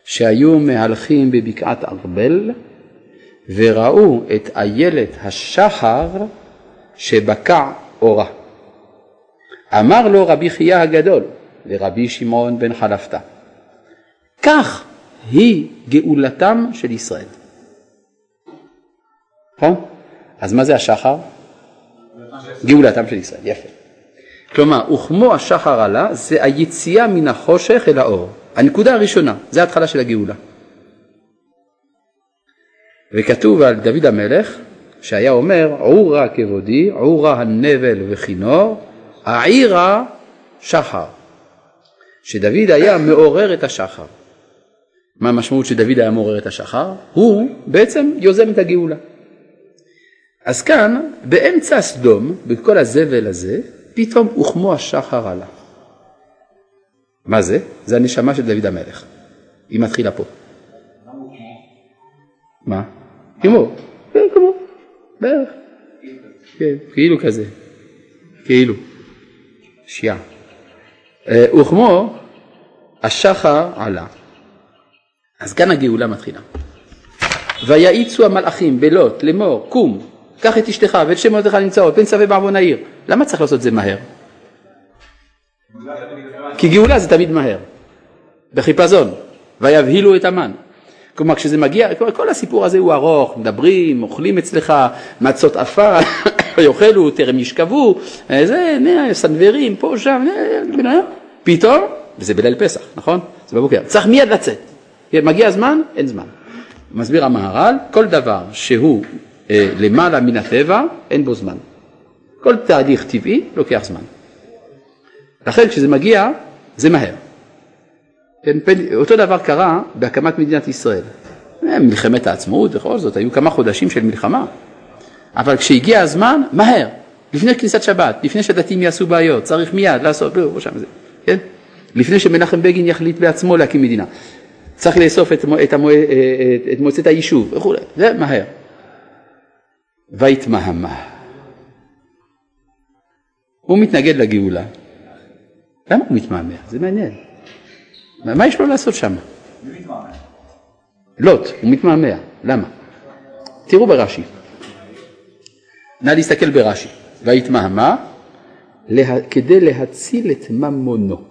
שהיו מהלכים בבקעת ארבל וראו את איילת השחר שבקע אורה. אמר לו רבי חייא הגדול לרבי שמעון בן חלפתא, כך היא גאולתם של ישראל. נכון? אז מה זה השחר? גאולתם של ישראל, יפה. כלומר, וכמו השחר עלה, זה היציאה מן החושך אל האור. הנקודה הראשונה, זה ההתחלה של הגאולה. וכתוב על דוד המלך, שהיה אומר, עורה כבודי, עורה הנבל וכינור, העירה שחר. שדוד היה מעורר את השחר. מה המשמעות שדוד היה מעורר את השחר? הוא בעצם יוזם את הגאולה. אז כאן, באמצע סדום, בכל הזבל הזה, פתאום וכמו השחר עלה. מה זה? זה הנשמה של דוד המלך. היא מתחילה פה. מה? כמו, כן, כמו, בערך. כן, כאילו כזה. כאילו. שיעה. אה, וכמו השחר עלה. אז כאן הגאולה מתחילה. ויעיצו המלאכים בלוט לאמור קום קח את אשתך ואת שם מותיך נמצאות פן שווה בעוון העיר. למה צריך לעשות את זה מהר? כי גאולה זה תמיד מהר. בחיפזון. ויבהילו את המן. כלומר כשזה מגיע, כל הסיפור הזה הוא ארוך, מדברים, אוכלים אצלך, מצות עפר, יאכלו, טרם ישכבו, זה, סנוורים, פה, שם, פתאום, וזה בליל פסח, נכון? זה בבוקר, צריך מיד לצאת. מגיע הזמן, אין זמן. מסביר המהר"ל, כל דבר שהוא אה, למעלה מן הטבע, אין בו זמן. כל תהליך טבעי לוקח זמן. לכן כשזה מגיע, זה מהר. כן, אותו דבר קרה בהקמת מדינת ישראל. אה, מלחמת העצמאות בכל זאת, היו כמה חודשים של מלחמה. אבל כשהגיע הזמן, מהר, לפני כניסת שבת, לפני שדתיים יעשו בעיות, צריך מיד לעשות, לא, לא שם זה, כן? לפני שמנחם בגין יחליט בעצמו להקים מדינה. צריך לאסוף את, את, המוע, אה, את מועצת היישוב וכולי, זה מהר. ויתמהמה. הוא מתנגד לגאולה. למה הוא מתמהמה? זה מעניין. מה יש לו לעשות שם? לוט, הוא מתמהמה. למה? תראו ברש"י. נא להסתכל ברש"י. ויתמהמה לה... כדי להציל את ממונו.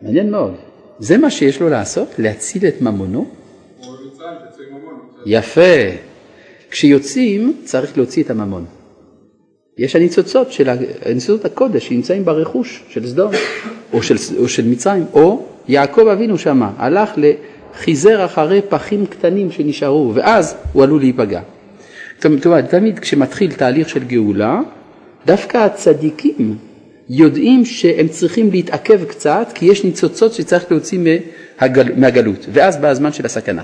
מעניין מאוד. זה מה שיש לו לעשות? להציל את ממונו? יפה. כשיוצאים צריך להוציא את הממון. יש הניצוצות של הניצוצות הקודש שנמצאים ברכוש של סדום או של, או של מצרים, או יעקב אבינו שמה, הלך לחיזר אחרי פחים קטנים שנשארו, ואז הוא עלול להיפגע. כלומר, תמיד כשמתחיל תהליך של גאולה, דווקא הצדיקים יודעים שהם צריכים להתעכב קצת, כי יש ניצוצות שצריך להוציא מהגל, מהגלות, ואז בא הזמן של הסכנה.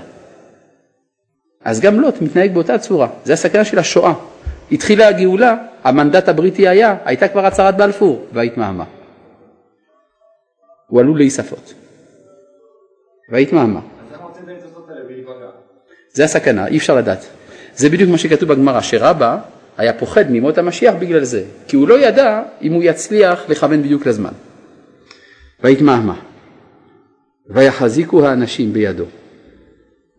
אז גם לוט מתנהג באותה צורה, זה הסכנה של השואה. התחילה הגאולה, המנדט הבריטי היה, הייתה כבר הצהרת בלפור, והתמהמה. הוא עלול להיספות. והתמהמה. זה הסכנה, אי אפשר לדעת. זה בדיוק מה שכתוב בגמרא, שרבא היה פוחד ממות המשיח בגלל זה, כי הוא לא ידע אם הוא יצליח לכוון בדיוק לזמן. ויתמהמה. ויחזיקו האנשים בידו.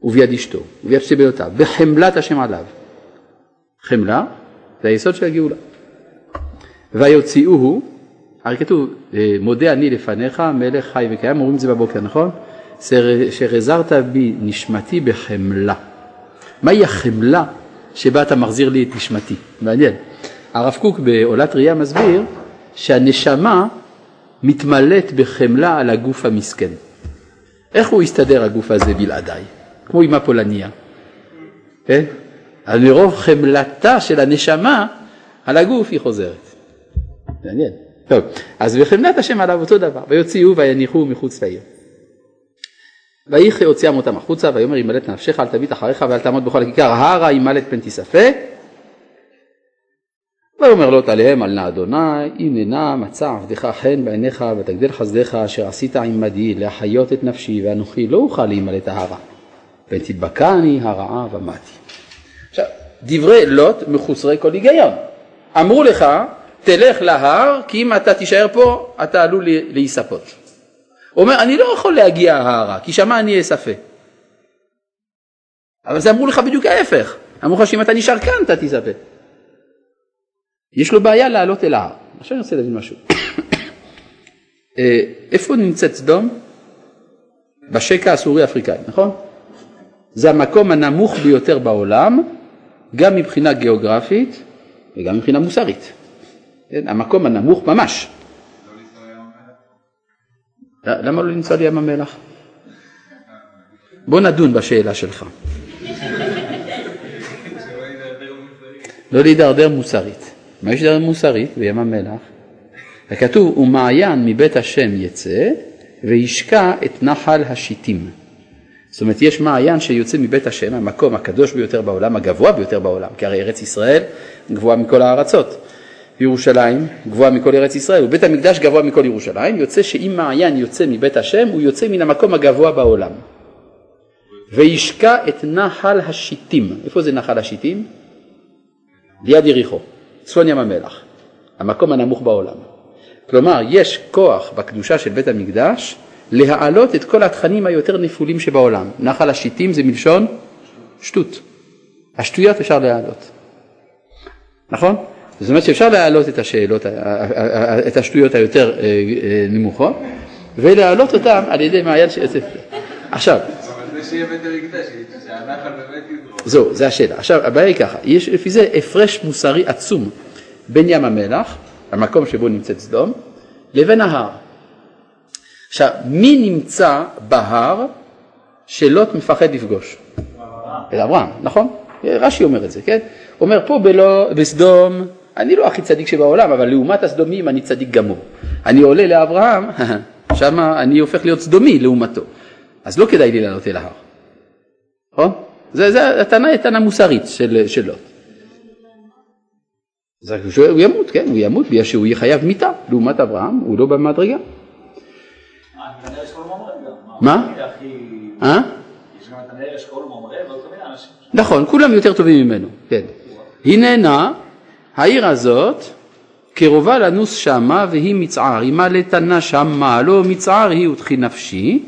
וביד אשתו, וביד שתי בנותיו, בחמלת השם עליו. חמלה זה היסוד של הגאולה. ויוציאוהו הרי כתוב, מודה אני לפניך, מלך חי וקיים, אומרים את זה בבוקר, נכון? שרזרת בי נשמתי בחמלה. מהי החמלה שבה אתה מחזיר לי את נשמתי? מעניין. הרב קוק בעולת ראייה מסביר שהנשמה מתמלאת בחמלה על הגוף המסכן. איך הוא יסתדר הגוף הזה בלעדיי? כמו אמא פולניה. כן? אז מרוב חמלתה של הנשמה על הגוף היא חוזרת. מעניין. טוב, אז בחמלת השם עליו אותו דבר, ויוציאו ויניחו מחוץ לעיר. ויחי הוציאם אותם החוצה, ויאמר ימלט נפשך אל תביט אחריך ואל תעמוד בכל הכיכר, הרה ימלט פן תספה. ויאמר לוט עליהם על נא אדוני, אם ננה מצא עבדך חן בעיניך ותגדל חסדיך אשר עשית עמדי להחיות את נפשי ואנוכי לא אוכל להימלט ההרה. פן תדבקני הרעה ומתי. עכשיו, דברי לוט מחוסרי כל היגיון. אמרו לך, תלך להר, כי אם אתה תישאר פה, אתה עלול להיספות. הוא אומר, אני לא יכול להגיע ההרה, כי שמה אני אספה. אבל זה אמרו לך בדיוק ההפך. אמרו לך שאם אתה נשאר כאן, אתה תספה. יש לו בעיה לעלות אל ההר. עכשיו אני רוצה להבין משהו. אה, איפה נמצאת סדום? בשקע הסורי-אפריקאי, נכון? זה המקום הנמוך ביותר בעולם, גם מבחינה גיאוגרפית וגם מבחינה מוסרית. כן? המקום הנמוך ממש. למה לא לנסוע לים המלח? בוא נדון בשאלה שלך. לא להידרדר מוסרית. מה יש להידרדר מוסרית בים המלח? כתוב, ומעיין מבית השם יצא וישקע את נחל השיטים. זאת אומרת, יש מעיין שיוצא מבית השם, המקום הקדוש ביותר בעולם, הגבוה ביותר בעולם, כי הרי ארץ ישראל גבוהה מכל הארצות. ירושלים גבוהה מכל ארץ ישראל, ובית המקדש גבוה מכל ירושלים, יוצא שאם מעיין יוצא מבית השם, הוא יוצא מן המקום הגבוה בעולם. וישקע את נחל השיטים. איפה זה נחל השיטים? ליד יריחו, צפון ים המלח, המקום הנמוך בעולם. כלומר, יש כוח בקדושה של בית המקדש להעלות את כל התכנים היותר נפולים שבעולם. נחל השיטים זה מלשון שטות. השטויות אפשר להעלות. נכון? זאת אומרת שאפשר להעלות את השאלות, את השטויות היותר אה, אה, נמוכות ולהעלות אותן על ידי מעיין ש... עכשיו, זהו, זה השאלה. עכשיו, הבעיה היא ככה, יש לפי זה הפרש מוסרי עצום בין ים המלח, המקום שבו נמצאת סדום, לבין ההר. עכשיו, מי נמצא בהר שלוט מפחד לפגוש? את אברהם, נכון? רש"י אומר את זה, כן? אומר פה בלא, בסדום אני לא הכי צדיק שבעולם, אבל לעומת הסדומים אני צדיק גמור. אני עולה לאברהם, שם אני הופך להיות סדומי לעומתו. אז לא כדאי לי לעלות אל ההר. נכון? זה, זה הטענה היא טענה מוסרית של, של לוט. הוא ימות, כן, הוא ימות בגלל שהוא יהיה חייב מיתה, לעומת אברהם, הוא לא במדרגה. מה? אה? נכון, כולם יותר טובים ממנו, כן. הננה העיר הזאת קרובה לנוס שמה והיא מצער, אם לתנה שמה לא מצער היא ותחי נפשי.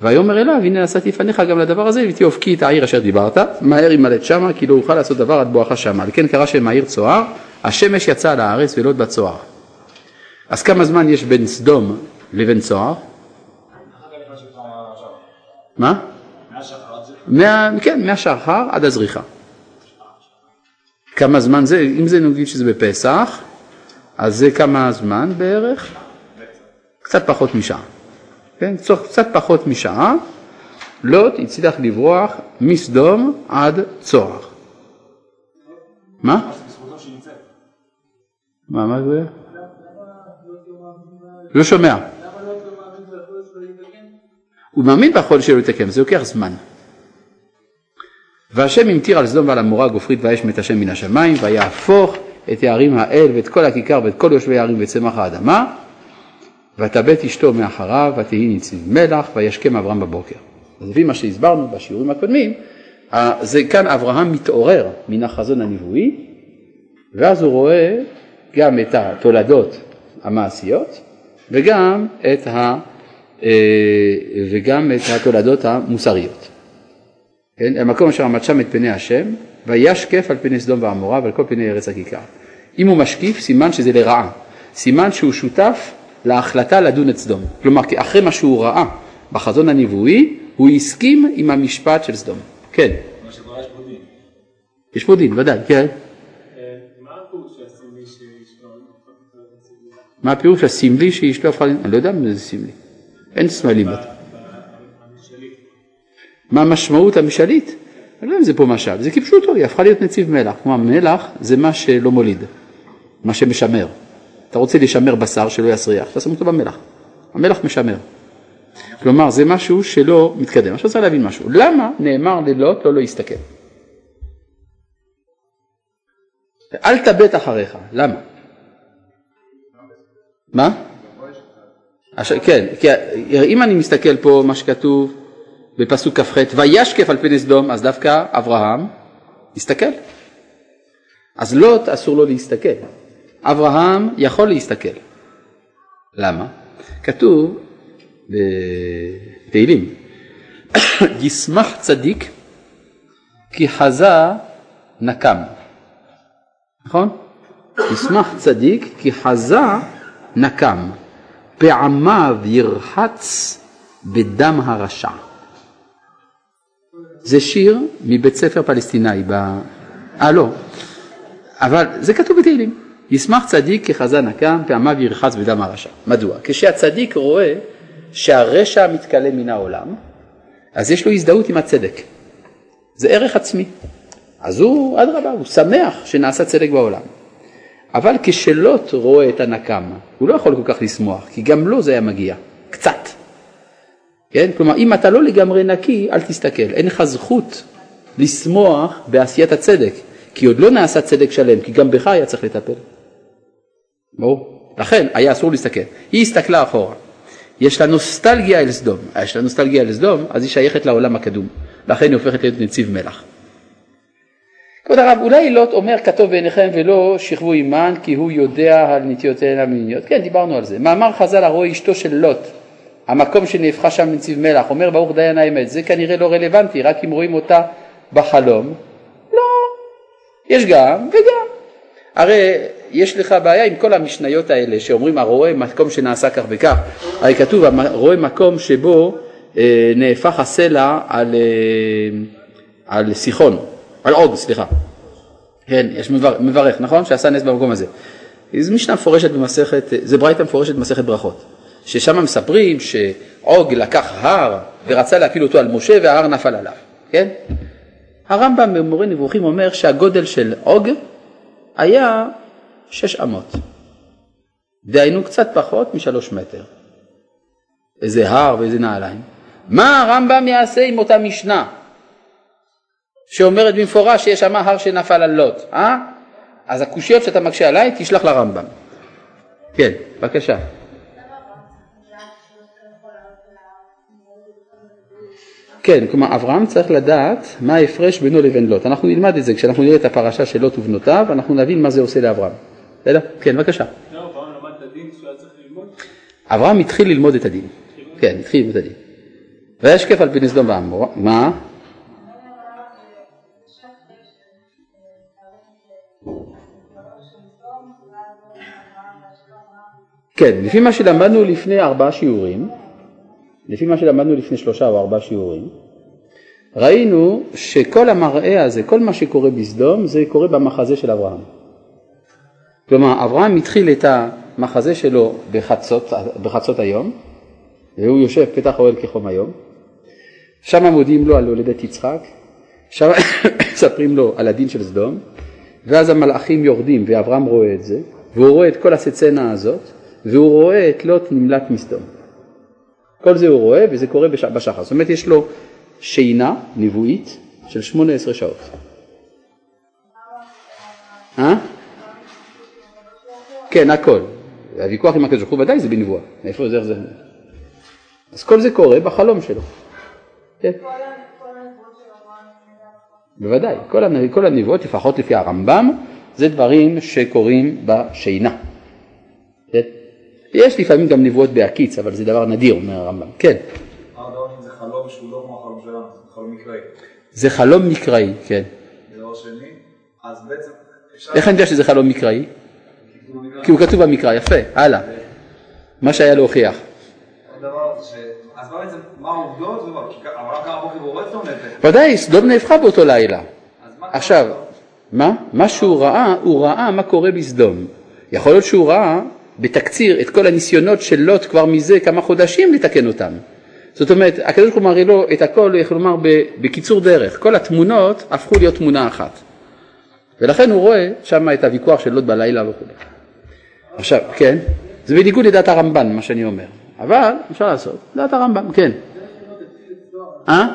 ויאמר אליו הנה נשאתי לפניך גם לדבר הזה ותהופקי את העיר אשר דיברת מהר ימלט שמה כי לא אוכל לעשות דבר עד בואכה שמה על כן קרא שם העיר צוהר השמש יצאה לארץ ולא בצוהר. אז כמה זמן יש בין סדום לבין צוהר? מה? כן, מהשחר עד הזריחה. כמה זמן זה, אם זה נגיד שזה בפסח, אז זה כמה זמן בערך? קצת פחות משעה. כן, קצת פחות משעה, לוט הצליח לברוח מסדום עד צוהר. מה? מה, מה זה? לא שומע. הוא מאמין ביכולת שלו לתקן, זה לוקח זמן. והשם המטיר על סדום ועל עמורה גופרית ואש מת השם מן השמיים ויהפוך את הערים האל ואת כל הכיכר ואת כל יושבי הערים וצמח האדמה ותבט אשתו מאחריו ותהי נציב מלח וישכם אברהם בבוקר. אז לפי מה שהסברנו בשיעורים הקודמים, זה כאן אברהם מתעורר מן החזון הנבואי ואז הוא רואה גם את התולדות המעשיות וגם את, ה, וגם את התולדות המוסריות. כן, המקום אשר עמד שם את פני השם, וישקף על פני סדום ועמורה ועל כל פני ארץ הכיכר. אם הוא משקיף, סימן שזה לרעה. סימן שהוא שותף להחלטה לדון את סדום. כלומר, אחרי מה שהוא ראה בחזון הנבואי, הוא הסכים עם המשפט של סדום. כן. מה שקורה יש פה דין. יש פה דין, ודאי, כן. מה הפירוש הסמלי שאשתו מה הפירוש הסמלי שאשתו הפכה, אני לא יודע מה זה סמלי. אין סמלים. מה המשמעות המשלית? אני לא יודע אם זה פה משל, זה כפשוטו, היא הפכה להיות נציב מלח. כלומר, מלח זה מה שלא מוליד, מה שמשמר. אתה רוצה לשמר בשר שלא יסריח, אתה שם אותו במלח. המלח משמר. כלומר, זה משהו שלא מתקדם. עכשיו צריך להבין משהו. למה נאמר ללוט לא להסתכל? אל תבט אחריך, למה? מה? עכשיו, כן, כי אם אני מסתכל פה מה שכתוב בפסוק כ"ח, וישקף על פני סדום, אז דווקא אברהם הסתכל. אז לוט אסור לו להסתכל. אברהם יכול להסתכל. למה? כתוב בתהילים, ישמח צדיק כי חזה נקם. נכון? ישמח צדיק כי חזה נקם, פעמיו ירחץ בדם הרשע. זה שיר מבית ספר פלסטיני, ב... אה לא, אבל זה כתוב בתהילים. ישמח צדיק כחזה נקם, פעמיו ירחץ בדם הרשע. מדוע? כשהצדיק רואה שהרשע מתכלה מן העולם, אז יש לו הזדהות עם הצדק. זה ערך עצמי. אז הוא, אדרבה, הוא שמח שנעשה צדק בעולם. אבל כשלוט רואה את הנקם, הוא לא יכול כל כך לשמוח, כי גם לו זה היה מגיע, קצת. כן? כלומר, אם אתה לא לגמרי נקי, אל תסתכל. אין לך זכות לשמוח בעשיית הצדק, כי עוד לא נעשה צדק שלם, כי גם בך היה צריך לטפל. ברור? לכן היה אסור להסתכל. היא הסתכלה אחורה. יש לה נוסטלגיה אל סדום. יש לה נוסטלגיה אל סדום, אז היא שייכת לעולם הקדום. לכן היא הופכת להיות נציב מלח. כבוד הרב, אולי לוט אומר כתוב בעיניכם ולא שכבו עימן כי הוא יודע על נטיותיהן המיניות. כן, דיברנו על זה. מאמר חז"ל הרואה אשתו של לוט, המקום שנהפכה שם לנציב מלח, אומר ברוך דיין האמת, זה כנראה לא רלוונטי, רק אם רואים אותה בחלום. לא, יש גם וגם. הרי יש לך בעיה עם כל המשניות האלה שאומרים הרואה מקום שנעשה כך וכך, הרי כתוב הרואה מקום שבו אה, נהפך הסלע על, אה, על סיחון, על עוג, סליחה. כן, יש מברך, מברך, נכון? שעשה נס במקום הזה. זו משנה מפורשת במסכת, זה ברייתא מפורשת במסכת ברכות, ששם מספרים שעוג לקח הר ורצה להפיל אותו על משה וההר נפל עליו, כן? הרמב"ם במורה נבוכים אומר שהגודל של עוג היה שש אמות, דהיינו קצת פחות משלוש מטר. איזה הר ואיזה נעליים. מה הרמב"ם יעשה עם אותה משנה שאומרת במפורש שיש שם הר שנפל על לוט, אה? אז הקושיות שאתה מקשה עליי תשלח לרמב"ם. כן, בבקשה. כן, כלומר אברהם צריך לדעת מה ההפרש בינו לבין לוט. אנחנו נלמד את זה כשאנחנו נראה את הפרשה של לוט ובנותיו, אנחנו נבין מה זה עושה לאברהם. בסדר? כן, בבקשה. אברהם התחיל ללמוד את הדין. כן, התחיל ללמוד את הדין. וישקף על פני סדום ועמורה. מה? כן, לפי מה שלמדנו לפני ארבעה שיעורים, לפי מה שלמדנו לפני שלושה או ארבעה שיעורים, ראינו שכל המראה הזה, כל מה שקורה בסדום, זה קורה במחזה של אברהם. כלומר, אברהם התחיל את המחזה שלו בחצות, בחצות היום, והוא יושב פתח אוהל כחום היום, שם מודיעים לו על הולדת יצחק, שם מספרים לו על הדין של סדום, ואז המלאכים יורדים ואברהם רואה את זה, והוא רואה את כל הסצנה הזאת, והוא רואה את לוט נמלט מסדום. כל זה הוא רואה וזה קורה בש... בשחר. זאת אומרת יש לו שינה נבואית של 18 שעות. אה? כן, הכל. הוויכוח עם הקדוש ברוך הוא ודאי זה בנבואה. איפה זה, איך זה? אז כל זה קורה בחלום שלו. כן. בוודאי. כל הנבואות, לפחות לפי הרמב"ם, זה דברים שקורים בשינה. יש לפעמים גם נבואות בהקיץ, אבל זה דבר נדיר, אומר הרמב"ם. כן. זה חלום שהוא לא כמו החלום שלנו, זה חלום מקראי. זה חלום מקראי, כן. דבר שני, אז בעצם. איך אני יודע שזה חלום מקראי? כי הוא כתוב במקרא, יפה, הלאה. מה שהיה להוכיח. אז מה בעצם, מה העובדות? בוקר והוא רואה סדום נפש. ודאי, סדום נהפכה באותו לילה. עכשיו, מה? מה שהוא ראה, הוא ראה מה קורה בסדום. יכול להיות שהוא ראה בתקציר את כל הניסיונות של לוט כבר מזה כמה חודשים לתקן אותם. זאת אומרת, הקדוש ברוך הוא מראה לו את הכל, יכול לומר, בקיצור דרך. כל התמונות הפכו להיות תמונה אחת. ולכן הוא רואה שם את הוויכוח של לוט בלילה וכו'. עכשיו, כן, זה בניגוד לדעת הרמב"ן, מה שאני אומר. אבל אפשר לעשות, דעת הרמב"ם, כן. אה?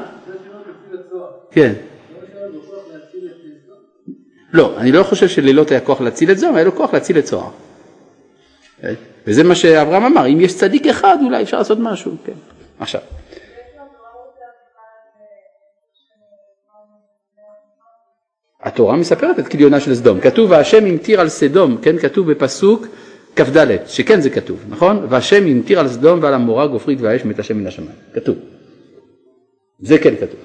כן. לא, אני לא חושב שללילות היה כוח להציל את זוהר, היה לו כוח להציל את צוהר. וזה מה שאברהם אמר, אם יש צדיק אחד אולי אפשר לעשות משהו, כן. עכשיו, התורה מספרת את כליונה של סדום, כתוב והשם המטיר על סדום, כן, כתוב בפסוק כ"ד, שכן זה כתוב, נכון? והשם המטיר על סדום ועל המורה גופרית והאש מת השם מן השמיים, כתוב. זה כן כתוב.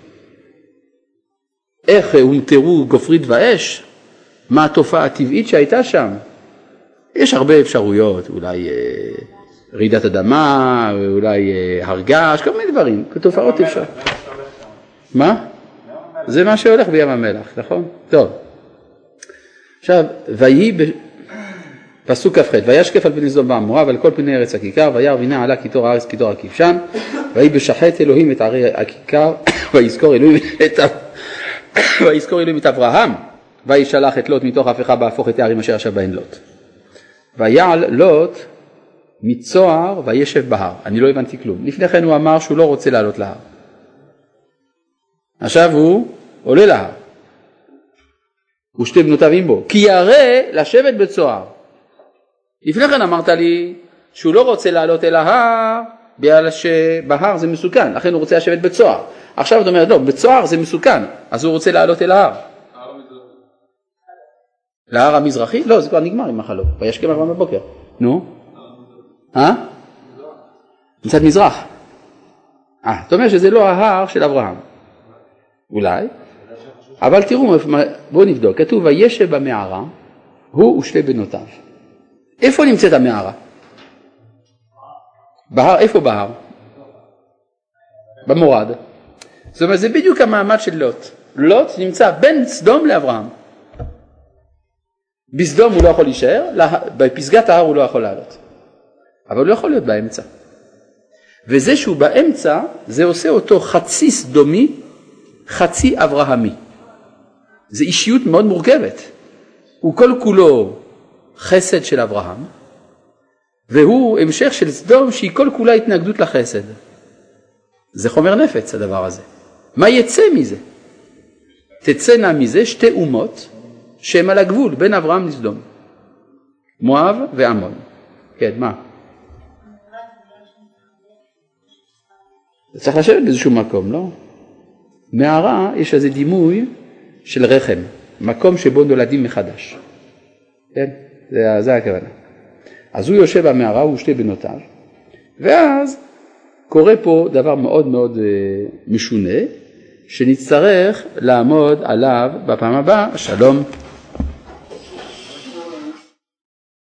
איך הומטרו גופרית ואש? מה התופעה הטבעית שהייתה שם? יש הרבה אפשרויות, אולי אה, רעידת אדמה, אולי אה, הר געש, כל מיני דברים, תופעות אפשר. מה? זה מה שהולך בים המלח, נכון? טוב. עכשיו, ויהי פסוק כ"ח, וישקף על פני סדום ועמורה ועל כל פני ארץ הכיכר, וירא והנה עלה קיטור הארץ קיטור הכבשן, ויהי בשחט אלוהים את ערי הכיכר, ויזכור אלוהים את ויזכור אלוהים את אברהם, וישלח את לוט מתוך ההפכה בהפוך את הערים אשר ישב בהן לוט. ויעל לוט מצוהר וישב בהר. אני לא הבנתי כלום. לפני כן הוא אמר שהוא לא רוצה לעלות להר. עכשיו הוא עולה להר. ושתי בנותיו עמו. כי ירא לשבת בצוהר. לפני כן אמרת לי שהוא לא רוצה לעלות אל ההר בגלל שבהר זה מסוכן, לכן הוא רוצה לשבת בצוהר. עכשיו אתה אומר, לא, בצוהר זה מסוכן, אז הוא רוצה לעלות אל ההר. להר המזרחי? לא, זה כבר נגמר עם החלום. וישכם אברהם בבוקר. נו? אה? מצד מזרח. אה, אתה אומר שזה לא ההר של אברהם. אולי. אבל תראו, בואו נבדוק. כתוב וישב במערה, הוא ושתי בנותיו. איפה נמצאת המערה? בהר, איפה בהר? במורד. זאת אומרת, זה בדיוק המעמד של לוט. לוט נמצא בין סדום לאברהם. בסדום הוא לא יכול להישאר, בפסגת ההר הוא לא יכול לעלות. אבל הוא לא יכול להיות באמצע. וזה שהוא באמצע, זה עושה אותו חצי סדומי, חצי אברהמי. זו אישיות מאוד מורכבת. הוא כל כולו חסד של אברהם, והוא המשך של סדום שהיא כל כולה התנגדות לחסד. זה חומר נפץ הדבר הזה. מה יצא מזה? תצאנה מזה שתי אומות שהם על הגבול בין אברהם לסדום. מואב ועמון. כן, מה? צריך לשבת באיזשהו מקום, לא? מערה יש איזה דימוי של רחם, מקום שבו נולדים מחדש. כן? זה, זה הכוונה. אז הוא יושב במערה, הוא ושתי בנותיו, ואז קורה פה דבר מאוד מאוד אה, משונה, שנצטרך לעמוד עליו בפעם הבאה. שלום.